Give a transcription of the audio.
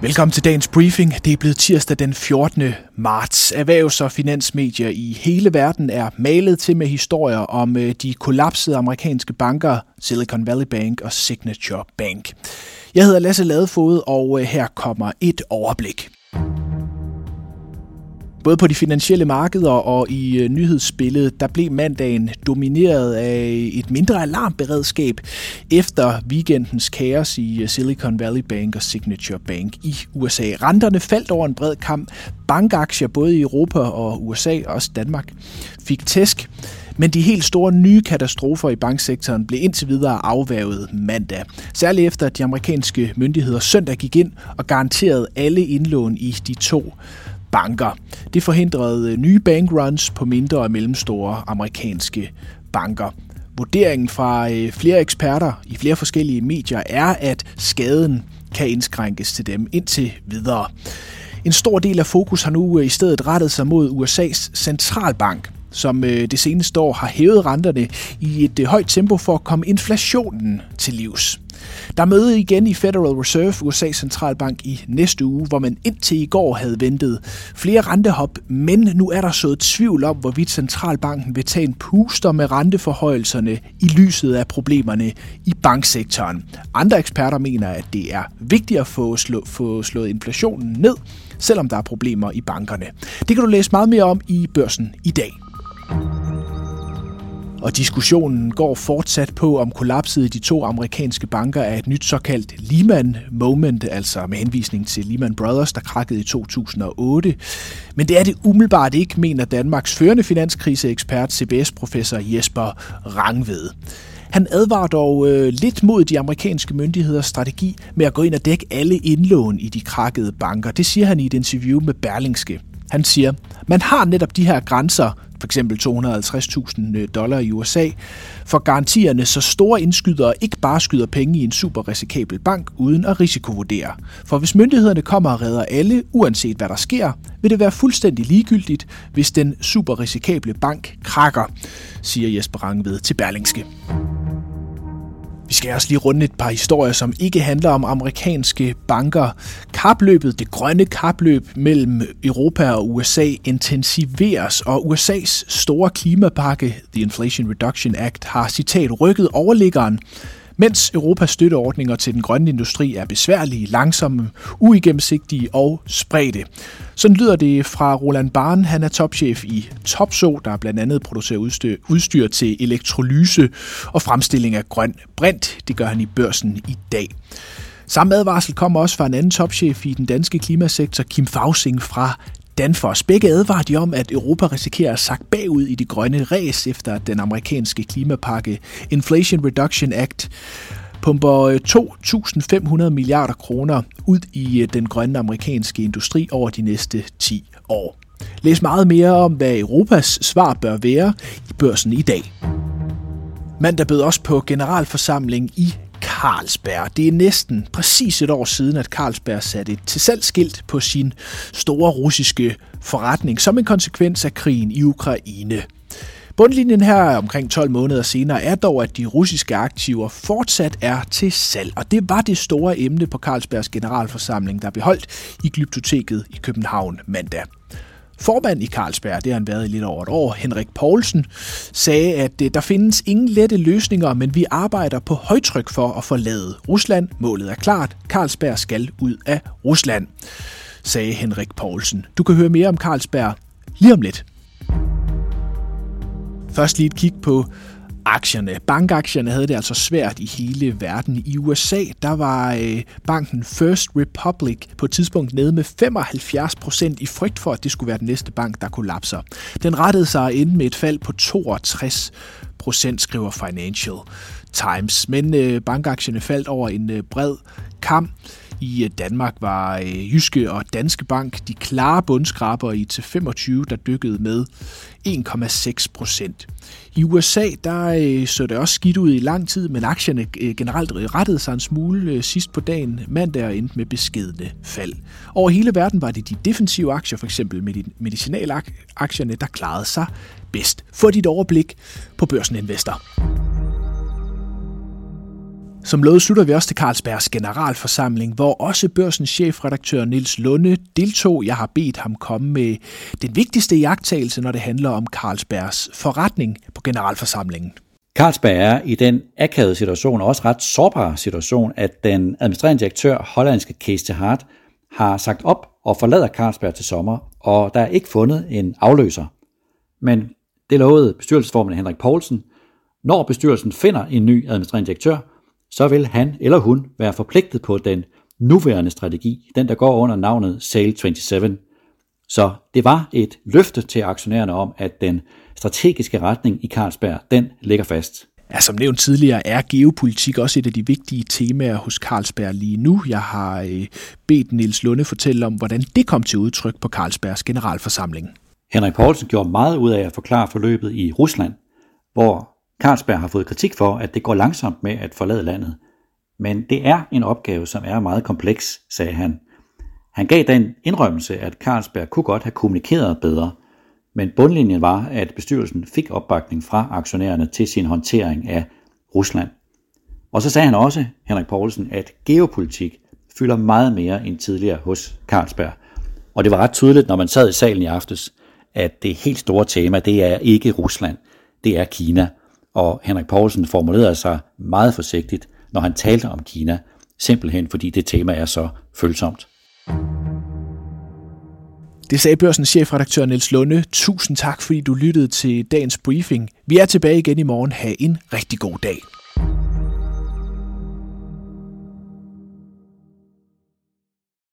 Velkommen til dagens briefing. Det er blevet tirsdag den 14. marts. Erhvervs- og finansmedier i hele verden er malet til med historier om øh, de kollapsede amerikanske banker Silicon Valley Bank og Signature Bank. Jeg hedder Lasse Ladefod, og øh, her kommer et overblik. Både på de finansielle markeder og i nyhedsspillet, nyhedsbilledet, der blev mandagen domineret af et mindre alarmberedskab efter weekendens kaos i øh, Silicon Valley Bank og Signature Bank i USA. Renterne faldt over en bred kamp. Bankaktier både i Europa og USA og også Danmark fik tæsk. Men de helt store nye katastrofer i banksektoren blev indtil videre afværget mandag. Særligt efter at de amerikanske myndigheder søndag gik ind og garanterede alle indlån i de to banker. Det forhindrede øh, nye bankruns på mindre og mellemstore amerikanske banker. Vurderingen fra øh, flere eksperter i flere forskellige medier er, at skaden kan indskrænkes til dem indtil videre. En stor del af fokus har nu øh, i stedet rettet sig mod USA's centralbank, som øh, det seneste år har hævet renterne i et øh, højt tempo for at komme inflationen til livs. Der er møde igen i Federal Reserve, USA's centralbank, i næste uge, hvor man indtil i går havde ventet flere rentehop, men nu er der så tvivl om, hvorvidt centralbanken vil tage en puster med renteforhøjelserne i lyset af problemerne i banksektoren. Andre eksperter mener, at det er vigtigt at få, slå, få slået inflationen ned, selvom der er problemer i bankerne. Det kan du læse meget mere om i børsen i dag. Og diskussionen går fortsat på, om kollapset i de to amerikanske banker er et nyt såkaldt Lehman Moment, altså med henvisning til Lehman Brothers, der krakkede i 2008. Men det er det umiddelbart ikke, mener Danmarks førende finanskriseekspert, CBS-professor Jesper Rangved. Han advarer dog øh, lidt mod de amerikanske myndigheders strategi med at gå ind og dække alle indlån i de krakkede banker. Det siger han i et interview med Berlingske. Han siger, man har netop de her grænser, for eksempel 250.000 øh, dollar i USA, for garantierne, så store indskydere ikke bare skyder penge i en super risikabel bank uden at risikovurdere. For hvis myndighederne kommer og redder alle, uanset hvad der sker, vil det være fuldstændig ligegyldigt, hvis den super risikable bank krakker, siger Jesper Rangved til Berlingske. Vi skal også lige runde et par historier, som ikke handler om amerikanske banker. Kapløbet, det grønne kapløb mellem Europa og USA intensiveres, og USA's store klimapakke, The Inflation Reduction Act, har citat rykket overliggeren mens Europas støtteordninger til den grønne industri er besværlige, langsomme, uigennemsigtige og spredte. Sådan lyder det fra Roland Barn. Han er topchef i Topso, der blandt andet producerer udstyr, udstyr til elektrolyse og fremstilling af grøn brint. Det gør han i børsen i dag. Samme advarsel kommer også fra en anden topchef i den danske klimasektor, Kim Fausing fra Danfoss. Begge advarer de om, at Europa risikerer at sakke bagud i det grønne ræs efter den amerikanske klimapakke Inflation Reduction Act pumper øh, 2.500 milliarder kroner ud i øh, den grønne amerikanske industri over de næste 10 år. Læs meget mere om, hvad Europas svar bør være i børsen i dag. Mandag bød også på generalforsamling i Carlsberg. Det er næsten præcis et år siden, at Carlsberg satte et til salgsskilt på sin store russiske forretning som en konsekvens af krigen i Ukraine. Bundlinjen her omkring 12 måneder senere er dog, at de russiske aktiver fortsat er til salg, og det var det store emne på Carlsbergs generalforsamling, der blev holdt i Glyptoteket i København mandag. Formand i Carlsberg, det har han været i lidt over et år, Henrik Poulsen, sagde, at øh, der findes ingen lette løsninger, men vi arbejder på højtryk for at forlade Rusland. Målet er klart, Carlsberg skal ud af Rusland, sagde Henrik Poulsen. Du kan høre mere om Carlsberg lige om lidt. Først lige et kig på aktierne. Bankaktierne havde det altså svært i hele verden. I USA, der var øh, banken First Republic på et tidspunkt nede med 75 procent i frygt for, at det skulle være den næste bank, der kollapser. Den rettede sig ind med et fald på 62 procent, skriver Financial Times. Men øh, bankaktierne faldt over en øh, bred kamp. I øh, Danmark var øh, Jyske og Danske Bank de klare bundskraber i til 25, der dykkede med 1,6 procent. I USA der øh, så det også skidt ud i lang tid, men aktierne generelt rettede sig en smule sidst på dagen mandag og endte med beskedne fald. Over hele verden var det de defensive aktier, f.eks. medicinalaktierne, der klarede sig bedst. Få dit overblik på Børsen Investor. Som lovet slutter vi også til Carlsbergs generalforsamling, hvor også børsens chefredaktør Nils Lunde deltog. Jeg har bedt ham komme med den vigtigste jagttagelse, når det handler om Carlsbergs forretning på generalforsamlingen. Carlsberg er i den akavede situation, og også ret sårbare situation, at den administrerende direktør, hollandske Kees de Hart, har sagt op og forlader Carlsberg til sommer, og der er ikke fundet en afløser. Men det lovede bestyrelsesformand Henrik Poulsen. Når bestyrelsen finder en ny administrerende direktør, så vil han eller hun være forpligtet på den nuværende strategi, den der går under navnet Sale 27. Så det var et løfte til aktionærerne om, at den strategiske retning i Carlsberg, den ligger fast. Ja, som nævnt tidligere er geopolitik også et af de vigtige temaer hos Carlsberg lige nu. Jeg har øh, bedt Nils Lunde fortælle om, hvordan det kom til udtryk på Carlsbergs generalforsamling. Henrik Poulsen gjorde meget ud af at forklare forløbet i Rusland, hvor Carlsberg har fået kritik for, at det går langsomt med at forlade landet. Men det er en opgave, som er meget kompleks, sagde han. Han gav den indrømmelse, at Carlsberg kunne godt have kommunikeret bedre, men bundlinjen var, at bestyrelsen fik opbakning fra aktionærerne til sin håndtering af Rusland. Og så sagde han også, Henrik Poulsen, at geopolitik fylder meget mere end tidligere hos Carlsberg. Og det var ret tydeligt, når man sad i salen i aftes, at det helt store tema, det er ikke Rusland, det er Kina. Og Henrik Poulsen formulerede sig meget forsigtigt, når han talte om Kina, simpelthen fordi det tema er så følsomt. Det sagde børsens chefredaktør Niels Lunde. Tusind tak, fordi du lyttede til dagens briefing. Vi er tilbage igen i morgen. Ha' en rigtig god dag.